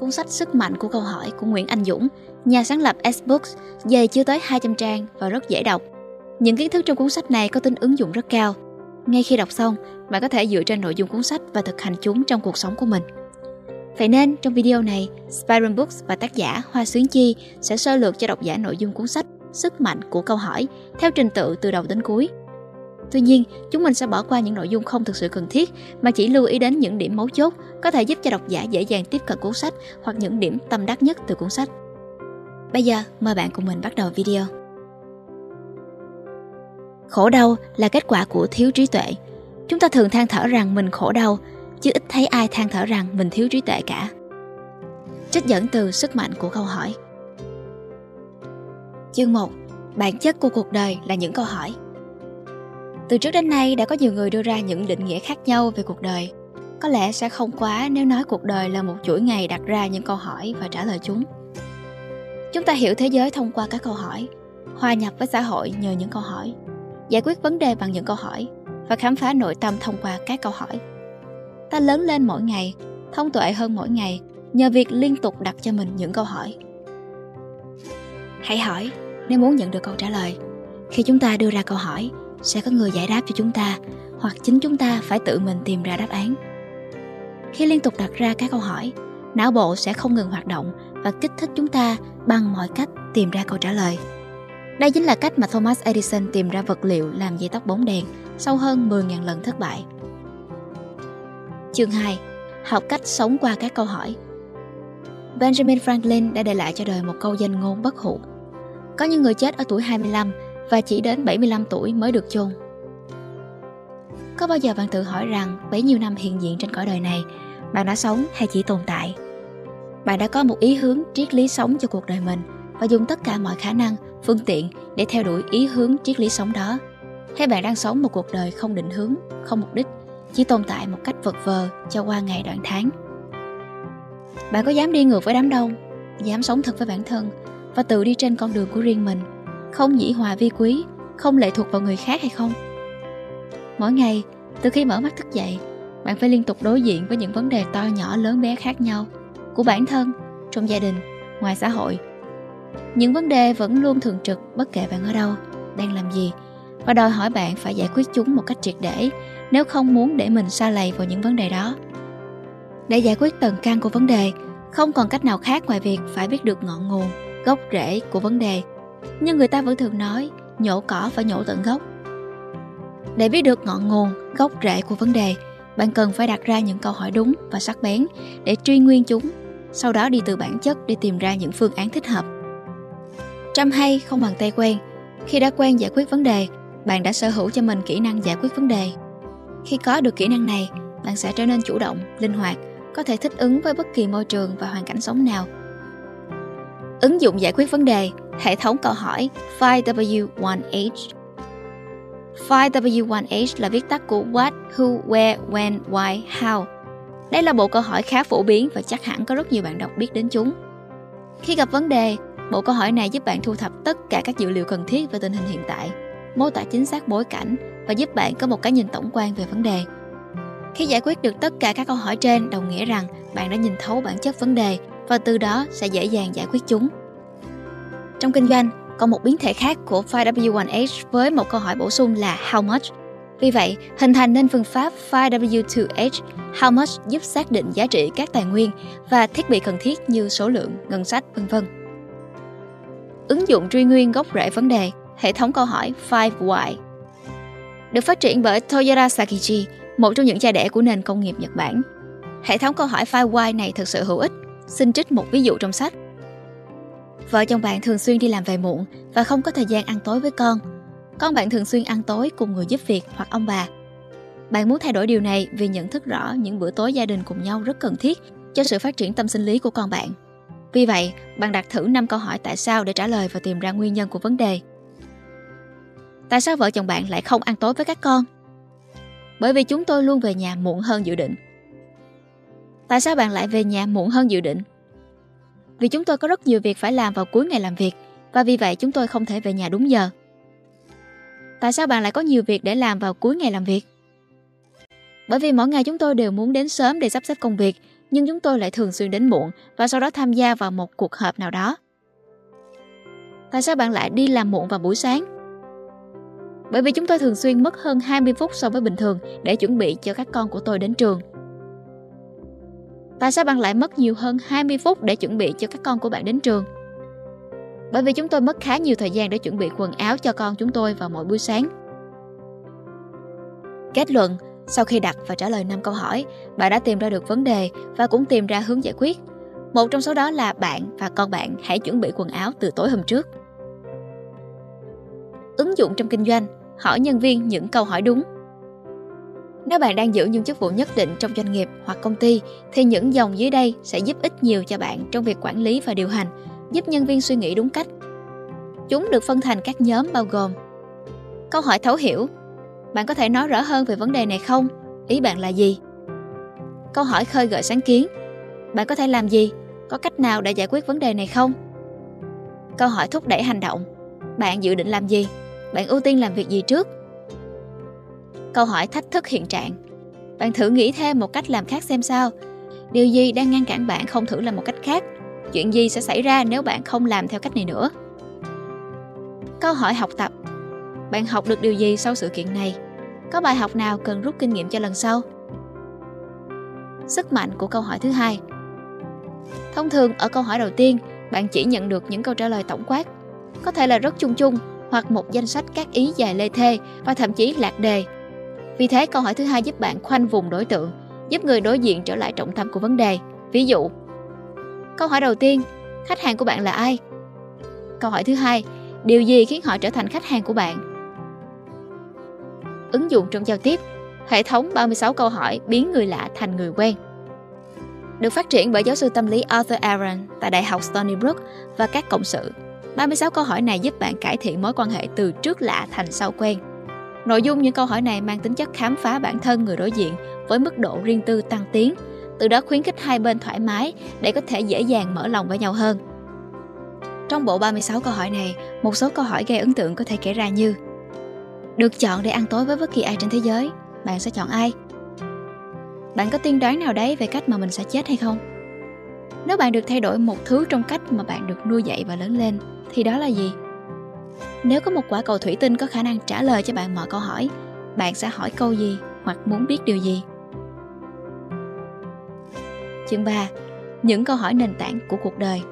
cuốn sách Sức mạnh của câu hỏi của Nguyễn Anh Dũng, nhà sáng lập S-Books, dày chưa tới 200 trang và rất dễ đọc. Những kiến thức trong cuốn sách này có tính ứng dụng rất cao. Ngay khi đọc xong, bạn có thể dựa trên nội dung cuốn sách và thực hành chúng trong cuộc sống của mình. Vậy nên, trong video này, Spiral Books và tác giả Hoa Xuyến Chi sẽ sơ lược cho độc giả nội dung cuốn sách Sức mạnh của câu hỏi theo trình tự từ đầu đến cuối. Tuy nhiên, chúng mình sẽ bỏ qua những nội dung không thực sự cần thiết mà chỉ lưu ý đến những điểm mấu chốt có thể giúp cho độc giả dễ dàng tiếp cận cuốn sách hoặc những điểm tâm đắc nhất từ cuốn sách. Bây giờ, mời bạn cùng mình bắt đầu video. Khổ đau là kết quả của thiếu trí tuệ. Chúng ta thường than thở rằng mình khổ đau, chứ ít thấy ai than thở rằng mình thiếu trí tuệ cả. Trích dẫn từ sức mạnh của câu hỏi. Chương 1. Bản chất của cuộc đời là những câu hỏi. Từ trước đến nay đã có nhiều người đưa ra những định nghĩa khác nhau về cuộc đời. Có lẽ sẽ không quá nếu nói cuộc đời là một chuỗi ngày đặt ra những câu hỏi và trả lời chúng. Chúng ta hiểu thế giới thông qua các câu hỏi, hòa nhập với xã hội nhờ những câu hỏi, giải quyết vấn đề bằng những câu hỏi và khám phá nội tâm thông qua các câu hỏi. Ta lớn lên mỗi ngày, thông tuệ hơn mỗi ngày nhờ việc liên tục đặt cho mình những câu hỏi. Hãy hỏi nếu muốn nhận được câu trả lời. Khi chúng ta đưa ra câu hỏi, sẽ có người giải đáp cho chúng ta hoặc chính chúng ta phải tự mình tìm ra đáp án. Khi liên tục đặt ra các câu hỏi, não bộ sẽ không ngừng hoạt động và kích thích chúng ta bằng mọi cách tìm ra câu trả lời. Đây chính là cách mà Thomas Edison tìm ra vật liệu làm dây tóc bóng đèn sau hơn 10.000 lần thất bại. Chương 2. Học cách sống qua các câu hỏi Benjamin Franklin đã để lại cho đời một câu danh ngôn bất hủ. Có những người chết ở tuổi 25 và chỉ đến 75 tuổi mới được chôn. Có bao giờ bạn tự hỏi rằng bấy nhiêu năm hiện diện trên cõi đời này, bạn đã sống hay chỉ tồn tại? Bạn đã có một ý hướng triết lý sống cho cuộc đời mình và dùng tất cả mọi khả năng, phương tiện để theo đuổi ý hướng triết lý sống đó. Hay bạn đang sống một cuộc đời không định hướng, không mục đích, chỉ tồn tại một cách vật vờ cho qua ngày đoạn tháng. Bạn có dám đi ngược với đám đông, dám sống thật với bản thân và tự đi trên con đường của riêng mình không dĩ hòa vi quý, không lệ thuộc vào người khác hay không? Mỗi ngày, từ khi mở mắt thức dậy, bạn phải liên tục đối diện với những vấn đề to nhỏ lớn bé khác nhau của bản thân, trong gia đình, ngoài xã hội. Những vấn đề vẫn luôn thường trực bất kể bạn ở đâu, đang làm gì và đòi hỏi bạn phải giải quyết chúng một cách triệt để nếu không muốn để mình xa lầy vào những vấn đề đó. Để giải quyết tầng căn của vấn đề, không còn cách nào khác ngoài việc phải biết được ngọn nguồn, gốc rễ của vấn đề nhưng người ta vẫn thường nói nhổ cỏ phải nhổ tận gốc. Để biết được ngọn nguồn, gốc rễ của vấn đề, bạn cần phải đặt ra những câu hỏi đúng và sắc bén để truy nguyên chúng, sau đó đi từ bản chất để tìm ra những phương án thích hợp. Trăm hay không bằng tay quen, khi đã quen giải quyết vấn đề, bạn đã sở hữu cho mình kỹ năng giải quyết vấn đề. Khi có được kỹ năng này, bạn sẽ trở nên chủ động, linh hoạt, có thể thích ứng với bất kỳ môi trường và hoàn cảnh sống nào. Ứng dụng giải quyết vấn đề hệ thống câu hỏi 5W1H. 5W1H là viết tắt của What, Who, Where, When, Why, How. Đây là bộ câu hỏi khá phổ biến và chắc hẳn có rất nhiều bạn đọc biết đến chúng. Khi gặp vấn đề, bộ câu hỏi này giúp bạn thu thập tất cả các dữ liệu cần thiết về tình hình hiện tại, mô tả chính xác bối cảnh và giúp bạn có một cái nhìn tổng quan về vấn đề. Khi giải quyết được tất cả các câu hỏi trên đồng nghĩa rằng bạn đã nhìn thấu bản chất vấn đề và từ đó sẽ dễ dàng giải quyết chúng. Trong kinh doanh, còn một biến thể khác của 5W1H với một câu hỏi bổ sung là How much? Vì vậy, hình thành nên phương pháp 5W2H How much giúp xác định giá trị các tài nguyên và thiết bị cần thiết như số lượng, ngân sách, vân vân. Ứng dụng truy nguyên gốc rễ vấn đề, hệ thống câu hỏi 5Why được phát triển bởi Toyota Sakichi, một trong những cha đẻ của nền công nghiệp Nhật Bản. Hệ thống câu hỏi 5Why này thực sự hữu ích. Xin trích một ví dụ trong sách. Vợ chồng bạn thường xuyên đi làm về muộn và không có thời gian ăn tối với con. Con bạn thường xuyên ăn tối cùng người giúp việc hoặc ông bà. Bạn muốn thay đổi điều này vì nhận thức rõ những bữa tối gia đình cùng nhau rất cần thiết cho sự phát triển tâm sinh lý của con bạn. Vì vậy, bạn đặt thử 5 câu hỏi tại sao để trả lời và tìm ra nguyên nhân của vấn đề. Tại sao vợ chồng bạn lại không ăn tối với các con? Bởi vì chúng tôi luôn về nhà muộn hơn dự định. Tại sao bạn lại về nhà muộn hơn dự định? Vì chúng tôi có rất nhiều việc phải làm vào cuối ngày làm việc, và vì vậy chúng tôi không thể về nhà đúng giờ. Tại sao bạn lại có nhiều việc để làm vào cuối ngày làm việc? Bởi vì mỗi ngày chúng tôi đều muốn đến sớm để sắp xếp công việc, nhưng chúng tôi lại thường xuyên đến muộn và sau đó tham gia vào một cuộc họp nào đó. Tại sao bạn lại đi làm muộn vào buổi sáng? Bởi vì chúng tôi thường xuyên mất hơn 20 phút so với bình thường để chuẩn bị cho các con của tôi đến trường. Tại sao bạn lại mất nhiều hơn 20 phút để chuẩn bị cho các con của bạn đến trường? Bởi vì chúng tôi mất khá nhiều thời gian để chuẩn bị quần áo cho con chúng tôi vào mỗi buổi sáng. Kết luận, sau khi đặt và trả lời 5 câu hỏi, bạn đã tìm ra được vấn đề và cũng tìm ra hướng giải quyết. Một trong số đó là bạn và con bạn hãy chuẩn bị quần áo từ tối hôm trước. Ứng dụng trong kinh doanh, hỏi nhân viên những câu hỏi đúng. Nếu bạn đang giữ những chức vụ nhất định trong doanh nghiệp hoặc công ty thì những dòng dưới đây sẽ giúp ích nhiều cho bạn trong việc quản lý và điều hành, giúp nhân viên suy nghĩ đúng cách. Chúng được phân thành các nhóm bao gồm Câu hỏi thấu hiểu Bạn có thể nói rõ hơn về vấn đề này không? Ý bạn là gì? Câu hỏi khơi gợi sáng kiến Bạn có thể làm gì? Có cách nào để giải quyết vấn đề này không? Câu hỏi thúc đẩy hành động Bạn dự định làm gì? Bạn ưu tiên làm việc gì trước? Câu hỏi thách thức hiện trạng Bạn thử nghĩ thêm một cách làm khác xem sao Điều gì đang ngăn cản bạn không thử làm một cách khác? Chuyện gì sẽ xảy ra nếu bạn không làm theo cách này nữa? Câu hỏi học tập Bạn học được điều gì sau sự kiện này? Có bài học nào cần rút kinh nghiệm cho lần sau? Sức mạnh của câu hỏi thứ hai Thông thường ở câu hỏi đầu tiên, bạn chỉ nhận được những câu trả lời tổng quát, có thể là rất chung chung hoặc một danh sách các ý dài lê thê và thậm chí lạc đề. Vì thế câu hỏi thứ hai giúp bạn khoanh vùng đối tượng, giúp người đối diện trở lại trọng tâm của vấn đề. Ví dụ, câu hỏi đầu tiên, khách hàng của bạn là ai? Câu hỏi thứ hai, điều gì khiến họ trở thành khách hàng của bạn? Ứng dụng trong giao tiếp, hệ thống 36 câu hỏi biến người lạ thành người quen được phát triển bởi giáo sư tâm lý Arthur Aaron tại Đại học Stony Brook và các cộng sự. 36 câu hỏi này giúp bạn cải thiện mối quan hệ từ trước lạ thành sau quen. Nội dung những câu hỏi này mang tính chất khám phá bản thân người đối diện với mức độ riêng tư tăng tiến, từ đó khuyến khích hai bên thoải mái để có thể dễ dàng mở lòng với nhau hơn. Trong bộ 36 câu hỏi này, một số câu hỏi gây ấn tượng có thể kể ra như Được chọn để ăn tối với bất kỳ ai trên thế giới, bạn sẽ chọn ai? Bạn có tiên đoán nào đấy về cách mà mình sẽ chết hay không? Nếu bạn được thay đổi một thứ trong cách mà bạn được nuôi dạy và lớn lên, thì đó là gì? Nếu có một quả cầu thủy tinh có khả năng trả lời cho bạn mọi câu hỏi, bạn sẽ hỏi câu gì hoặc muốn biết điều gì? Chương 3. Những câu hỏi nền tảng của cuộc đời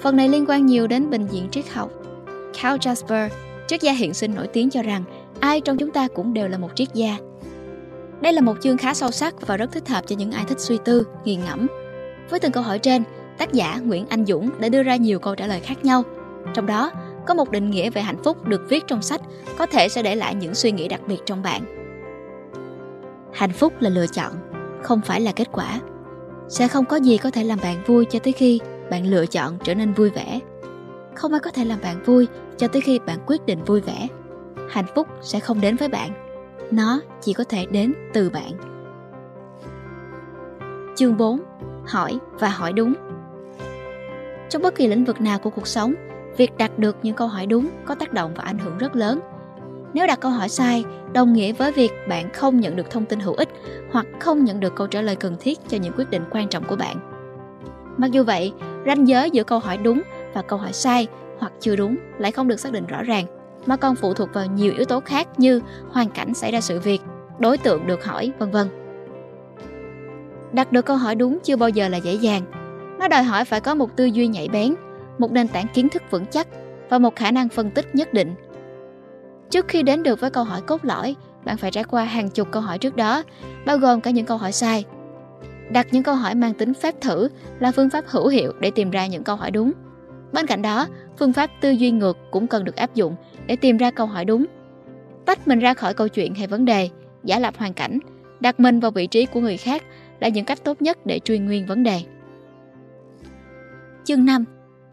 Phần này liên quan nhiều đến bình diện triết học. Carl Jasper, triết gia hiện sinh nổi tiếng cho rằng ai trong chúng ta cũng đều là một triết gia đây là một chương khá sâu sắc và rất thích hợp cho những ai thích suy tư, nghiền ngẫm. Với từng câu hỏi trên, tác giả Nguyễn Anh Dũng đã đưa ra nhiều câu trả lời khác nhau. Trong đó, có một định nghĩa về hạnh phúc được viết trong sách có thể sẽ để lại những suy nghĩ đặc biệt trong bạn. Hạnh phúc là lựa chọn, không phải là kết quả. Sẽ không có gì có thể làm bạn vui cho tới khi bạn lựa chọn trở nên vui vẻ. Không ai có thể làm bạn vui cho tới khi bạn quyết định vui vẻ. Hạnh phúc sẽ không đến với bạn nó chỉ có thể đến từ bạn. Chương 4. Hỏi và hỏi đúng Trong bất kỳ lĩnh vực nào của cuộc sống, việc đặt được những câu hỏi đúng có tác động và ảnh hưởng rất lớn. Nếu đặt câu hỏi sai, đồng nghĩa với việc bạn không nhận được thông tin hữu ích hoặc không nhận được câu trả lời cần thiết cho những quyết định quan trọng của bạn. Mặc dù vậy, ranh giới giữa câu hỏi đúng và câu hỏi sai hoặc chưa đúng lại không được xác định rõ ràng mà còn phụ thuộc vào nhiều yếu tố khác như hoàn cảnh xảy ra sự việc, đối tượng được hỏi, vân vân. Đặt được câu hỏi đúng chưa bao giờ là dễ dàng. Nó đòi hỏi phải có một tư duy nhạy bén, một nền tảng kiến thức vững chắc và một khả năng phân tích nhất định. Trước khi đến được với câu hỏi cốt lõi, bạn phải trải qua hàng chục câu hỏi trước đó, bao gồm cả những câu hỏi sai. Đặt những câu hỏi mang tính phép thử là phương pháp hữu hiệu để tìm ra những câu hỏi đúng. Bên cạnh đó, phương pháp tư duy ngược cũng cần được áp dụng để tìm ra câu hỏi đúng. Tách mình ra khỏi câu chuyện hay vấn đề, giả lập hoàn cảnh, đặt mình vào vị trí của người khác là những cách tốt nhất để truy nguyên vấn đề. Chương 5.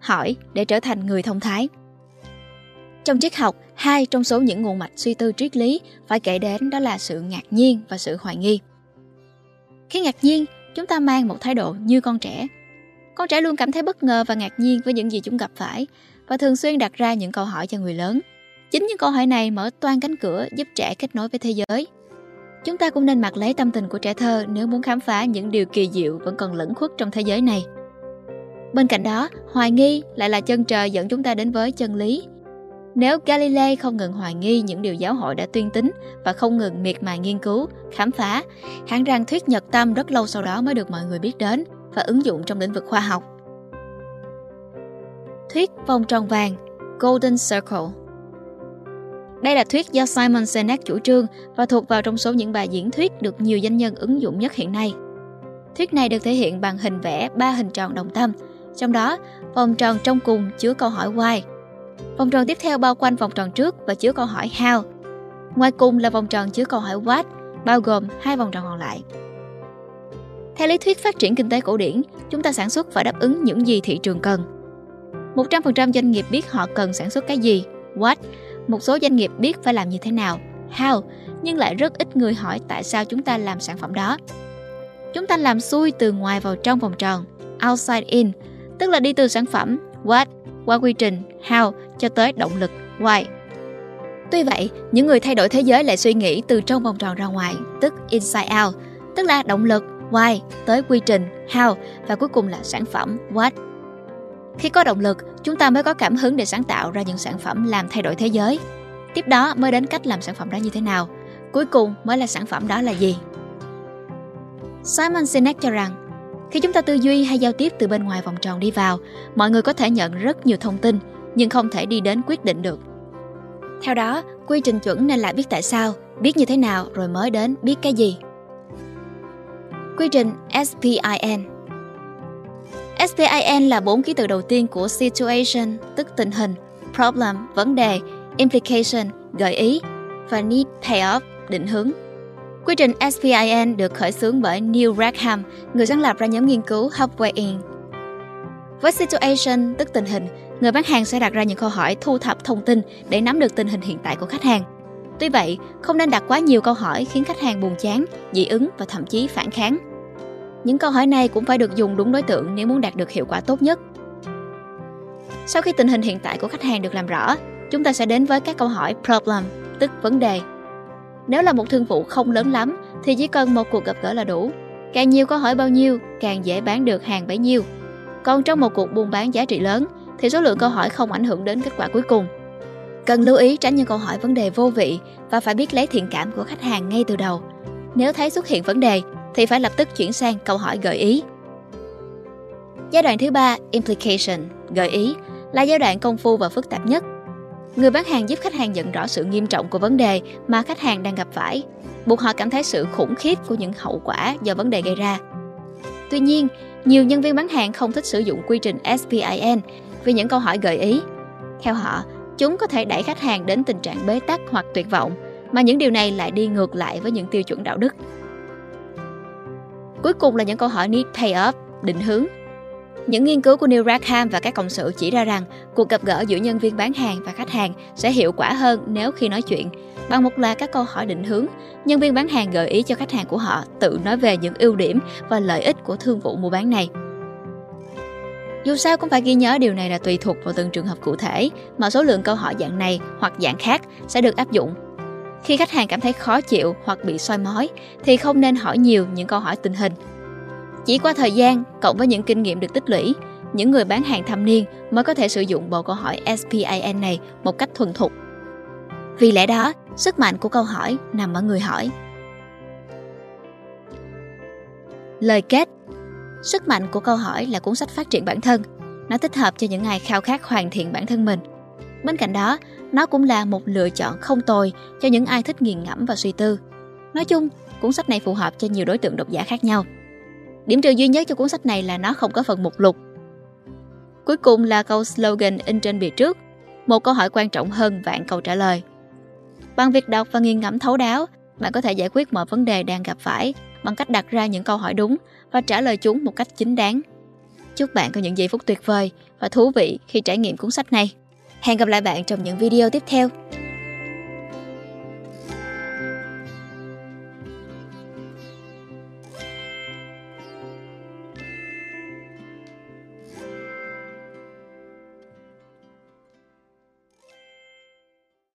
Hỏi để trở thành người thông thái. Trong triết học, hai trong số những nguồn mạch suy tư triết lý phải kể đến đó là sự ngạc nhiên và sự hoài nghi. Khi ngạc nhiên, chúng ta mang một thái độ như con trẻ. Con trẻ luôn cảm thấy bất ngờ và ngạc nhiên với những gì chúng gặp phải và thường xuyên đặt ra những câu hỏi cho người lớn. Chính những câu hỏi này mở toan cánh cửa giúp trẻ kết nối với thế giới. Chúng ta cũng nên mặc lấy tâm tình của trẻ thơ nếu muốn khám phá những điều kỳ diệu vẫn còn lẫn khuất trong thế giới này. Bên cạnh đó, hoài nghi lại là chân trời dẫn chúng ta đến với chân lý. Nếu Galilei không ngừng hoài nghi những điều giáo hội đã tuyên tín và không ngừng miệt mài nghiên cứu, khám phá, hẳn rằng thuyết nhật tâm rất lâu sau đó mới được mọi người biết đến và ứng dụng trong lĩnh vực khoa học. Thuyết vòng tròn vàng Golden Circle đây là thuyết do Simon Sinek chủ trương và thuộc vào trong số những bài diễn thuyết được nhiều doanh nhân ứng dụng nhất hiện nay. Thuyết này được thể hiện bằng hình vẽ ba hình tròn đồng tâm, trong đó vòng tròn trong cùng chứa câu hỏi why. Vòng tròn tiếp theo bao quanh vòng tròn trước và chứa câu hỏi how. Ngoài cùng là vòng tròn chứa câu hỏi what, bao gồm hai vòng tròn còn lại. Theo lý thuyết phát triển kinh tế cổ điển, chúng ta sản xuất phải đáp ứng những gì thị trường cần. 100% doanh nghiệp biết họ cần sản xuất cái gì, what, một số doanh nghiệp biết phải làm như thế nào, how, nhưng lại rất ít người hỏi tại sao chúng ta làm sản phẩm đó. Chúng ta làm xuôi từ ngoài vào trong vòng tròn, outside in, tức là đi từ sản phẩm, what, qua quy trình, how, cho tới động lực, why. Tuy vậy, những người thay đổi thế giới lại suy nghĩ từ trong vòng tròn ra ngoài, tức inside out, tức là động lực, why, tới quy trình, how và cuối cùng là sản phẩm, what. Khi có động lực, chúng ta mới có cảm hứng để sáng tạo ra những sản phẩm làm thay đổi thế giới. Tiếp đó mới đến cách làm sản phẩm đó như thế nào. Cuối cùng mới là sản phẩm đó là gì. Simon Sinek cho rằng, khi chúng ta tư duy hay giao tiếp từ bên ngoài vòng tròn đi vào, mọi người có thể nhận rất nhiều thông tin, nhưng không thể đi đến quyết định được. Theo đó, quy trình chuẩn nên là biết tại sao, biết như thế nào rồi mới đến biết cái gì. Quy trình SPIN SPIN là bốn ký tự đầu tiên của situation, tức tình hình, problem, vấn đề, implication, gợi ý và need payoff, định hướng. Quy trình SPIN được khởi xướng bởi Neil Rackham, người sáng lập ra nhóm nghiên cứu Halfway In. Với situation, tức tình hình, người bán hàng sẽ đặt ra những câu hỏi thu thập thông tin để nắm được tình hình hiện tại của khách hàng. Tuy vậy, không nên đặt quá nhiều câu hỏi khiến khách hàng buồn chán, dị ứng và thậm chí phản kháng. Những câu hỏi này cũng phải được dùng đúng đối tượng nếu muốn đạt được hiệu quả tốt nhất. Sau khi tình hình hiện tại của khách hàng được làm rõ, chúng ta sẽ đến với các câu hỏi problem, tức vấn đề. Nếu là một thương vụ không lớn lắm thì chỉ cần một cuộc gặp gỡ là đủ. Càng nhiều câu hỏi bao nhiêu, càng dễ bán được hàng bấy nhiêu. Còn trong một cuộc buôn bán giá trị lớn thì số lượng câu hỏi không ảnh hưởng đến kết quả cuối cùng. Cần lưu ý tránh những câu hỏi vấn đề vô vị và phải biết lấy thiện cảm của khách hàng ngay từ đầu. Nếu thấy xuất hiện vấn đề thì phải lập tức chuyển sang câu hỏi gợi ý. Giai đoạn thứ ba, implication, gợi ý, là giai đoạn công phu và phức tạp nhất. Người bán hàng giúp khách hàng nhận rõ sự nghiêm trọng của vấn đề mà khách hàng đang gặp phải, buộc họ cảm thấy sự khủng khiếp của những hậu quả do vấn đề gây ra. Tuy nhiên, nhiều nhân viên bán hàng không thích sử dụng quy trình SPIN vì những câu hỏi gợi ý. Theo họ, chúng có thể đẩy khách hàng đến tình trạng bế tắc hoặc tuyệt vọng, mà những điều này lại đi ngược lại với những tiêu chuẩn đạo đức. Cuối cùng là những câu hỏi need payoff, định hướng. Những nghiên cứu của Neil Rackham và các cộng sự chỉ ra rằng cuộc gặp gỡ giữa nhân viên bán hàng và khách hàng sẽ hiệu quả hơn nếu khi nói chuyện bằng một loạt các câu hỏi định hướng. Nhân viên bán hàng gợi ý cho khách hàng của họ tự nói về những ưu điểm và lợi ích của thương vụ mua bán này. Dù sao cũng phải ghi nhớ điều này là tùy thuộc vào từng trường hợp cụ thể, mà số lượng câu hỏi dạng này hoặc dạng khác sẽ được áp dụng khi khách hàng cảm thấy khó chịu hoặc bị soi mói, thì không nên hỏi nhiều những câu hỏi tình hình. Chỉ qua thời gian cộng với những kinh nghiệm được tích lũy, những người bán hàng thâm niên mới có thể sử dụng bộ câu hỏi span này một cách thuần thục. Vì lẽ đó, sức mạnh của câu hỏi nằm ở người hỏi. Lời kết Sức mạnh của câu hỏi là cuốn sách phát triển bản thân. Nó thích hợp cho những ai khao khát hoàn thiện bản thân mình Bên cạnh đó, nó cũng là một lựa chọn không tồi cho những ai thích nghiền ngẫm và suy tư. Nói chung, cuốn sách này phù hợp cho nhiều đối tượng độc giả khác nhau. Điểm trừ duy nhất cho cuốn sách này là nó không có phần mục lục. Cuối cùng là câu slogan in trên bìa trước, một câu hỏi quan trọng hơn vạn câu trả lời. Bằng việc đọc và nghiền ngẫm thấu đáo, bạn có thể giải quyết mọi vấn đề đang gặp phải bằng cách đặt ra những câu hỏi đúng và trả lời chúng một cách chính đáng. Chúc bạn có những giây phút tuyệt vời và thú vị khi trải nghiệm cuốn sách này. Hẹn gặp lại bạn trong những video tiếp theo.